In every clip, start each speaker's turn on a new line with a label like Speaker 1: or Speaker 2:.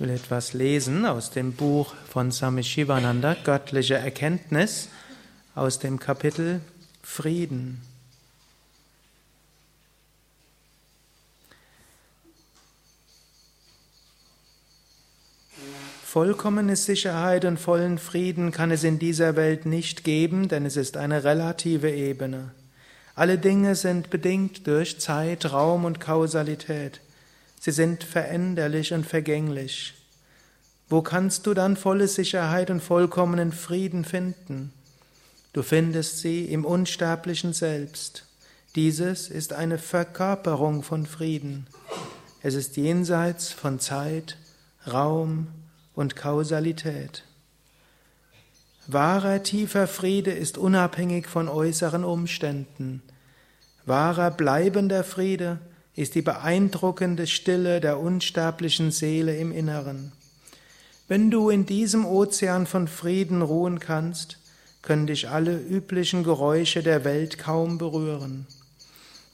Speaker 1: Ich will etwas lesen aus dem Buch von Swami Shivananda, Göttliche Erkenntnis, aus dem Kapitel Frieden. Vollkommene Sicherheit und vollen Frieden kann es in dieser Welt nicht geben, denn es ist eine relative Ebene. Alle Dinge sind bedingt durch Zeit, Raum und Kausalität. Sie sind veränderlich und vergänglich. Wo kannst du dann volle Sicherheit und vollkommenen Frieden finden? Du findest sie im unsterblichen Selbst. Dieses ist eine Verkörperung von Frieden. Es ist jenseits von Zeit, Raum und Kausalität. Wahrer tiefer Friede ist unabhängig von äußeren Umständen. Wahrer bleibender Friede ist die beeindruckende Stille der unsterblichen Seele im Inneren. Wenn du in diesem Ozean von Frieden ruhen kannst, können dich alle üblichen Geräusche der Welt kaum berühren.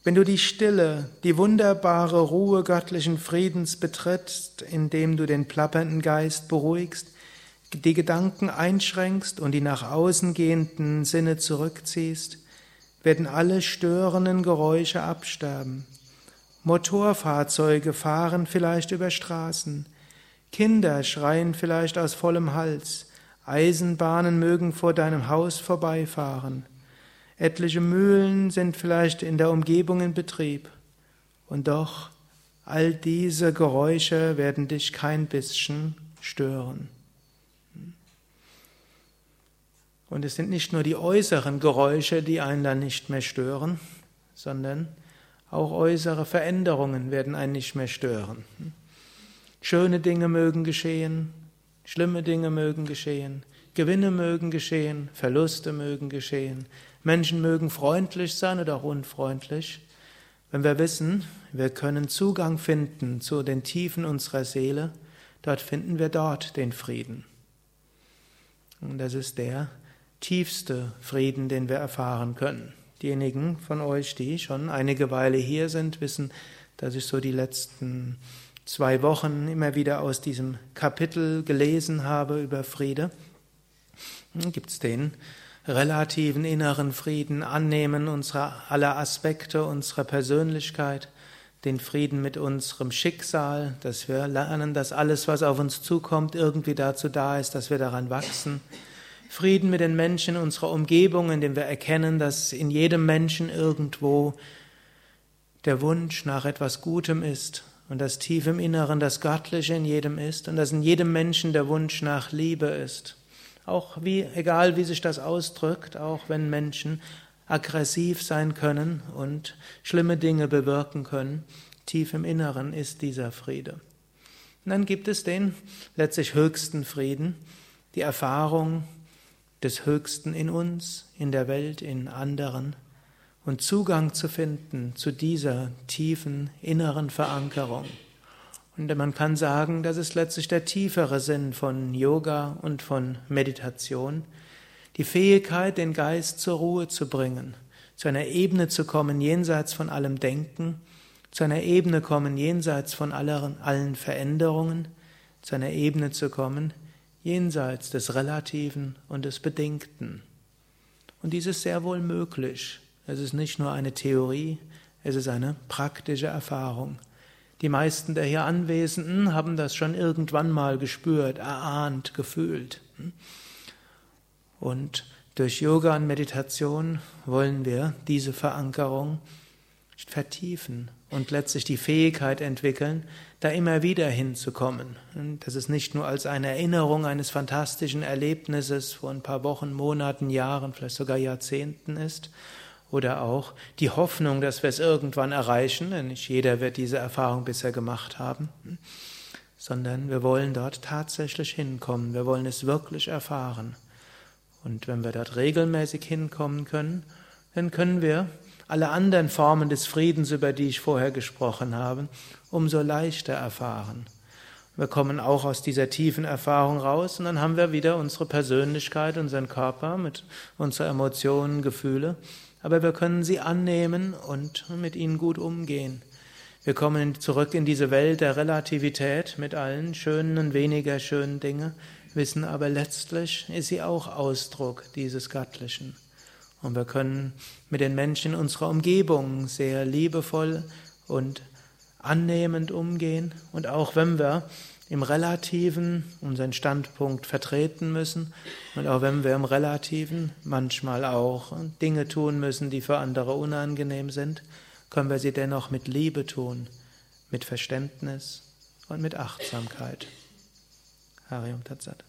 Speaker 1: Wenn du die Stille, die wunderbare Ruhe göttlichen Friedens betrittst, indem du den plappernden Geist beruhigst, die Gedanken einschränkst und die nach außen gehenden Sinne zurückziehst, werden alle störenden Geräusche absterben. Motorfahrzeuge fahren vielleicht über Straßen, Kinder schreien vielleicht aus vollem Hals, Eisenbahnen mögen vor deinem Haus vorbeifahren, etliche Mühlen sind vielleicht in der Umgebung in Betrieb, und doch all diese Geräusche werden dich kein bisschen stören. Und es sind nicht nur die äußeren Geräusche, die einen dann nicht mehr stören, sondern auch äußere Veränderungen werden einen nicht mehr stören. Schöne Dinge mögen geschehen, schlimme Dinge mögen geschehen, Gewinne mögen geschehen, Verluste mögen geschehen, Menschen mögen freundlich sein oder auch unfreundlich. Wenn wir wissen, wir können Zugang finden zu den Tiefen unserer Seele, dort finden wir dort den Frieden. Und das ist der tiefste Frieden, den wir erfahren können. Diejenigen von euch, die schon einige Weile hier sind, wissen, dass ich so die letzten zwei Wochen immer wieder aus diesem Kapitel gelesen habe über Friede. Gibt es den relativen inneren Frieden, Annehmen unserer aller Aspekte unserer Persönlichkeit, den Frieden mit unserem Schicksal, dass wir lernen, dass alles, was auf uns zukommt, irgendwie dazu da ist, dass wir daran wachsen. Frieden mit den Menschen in unserer Umgebung, indem wir erkennen, dass in jedem Menschen irgendwo der Wunsch nach etwas Gutem ist und dass tief im Inneren das Göttliche in jedem ist und dass in jedem Menschen der Wunsch nach Liebe ist. Auch wie, egal wie sich das ausdrückt, auch wenn Menschen aggressiv sein können und schlimme Dinge bewirken können, tief im Inneren ist dieser Friede. Und dann gibt es den letztlich höchsten Frieden, die Erfahrung des Höchsten in uns, in der Welt, in anderen und Zugang zu finden zu dieser tiefen inneren Verankerung. Und man kann sagen, das ist letztlich der tiefere Sinn von Yoga und von Meditation, die Fähigkeit, den Geist zur Ruhe zu bringen, zu einer Ebene zu kommen jenseits von allem Denken, zu einer Ebene kommen jenseits von allen, allen Veränderungen, zu einer Ebene zu kommen, jenseits des Relativen und des Bedingten. Und dies ist sehr wohl möglich. Es ist nicht nur eine Theorie, es ist eine praktische Erfahrung. Die meisten der hier Anwesenden haben das schon irgendwann mal gespürt, erahnt, gefühlt. Und durch Yoga und Meditation wollen wir diese Verankerung vertiefen und letztlich die Fähigkeit entwickeln, da immer wieder hinzukommen. Dass es nicht nur als eine Erinnerung eines fantastischen Erlebnisses vor ein paar Wochen, Monaten, Jahren, vielleicht sogar Jahrzehnten ist, oder auch die Hoffnung, dass wir es irgendwann erreichen, denn nicht jeder wird diese Erfahrung bisher gemacht haben, sondern wir wollen dort tatsächlich hinkommen, wir wollen es wirklich erfahren. Und wenn wir dort regelmäßig hinkommen können, dann können wir alle anderen Formen des Friedens, über die ich vorher gesprochen habe, umso leichter erfahren. Wir kommen auch aus dieser tiefen Erfahrung raus und dann haben wir wieder unsere Persönlichkeit, unseren Körper mit unseren Emotionen, Gefühle, aber wir können sie annehmen und mit ihnen gut umgehen. Wir kommen zurück in diese Welt der Relativität mit allen schönen und weniger schönen Dingen, wissen aber letztlich ist sie auch Ausdruck dieses Göttlichen. Und wir können mit den Menschen unserer Umgebung sehr liebevoll und annehmend umgehen. Und auch wenn wir im Relativen unseren Standpunkt vertreten müssen und auch wenn wir im Relativen manchmal auch Dinge tun müssen, die für andere unangenehm sind, können wir sie dennoch mit Liebe tun, mit Verständnis und mit Achtsamkeit. Harium Tatsat.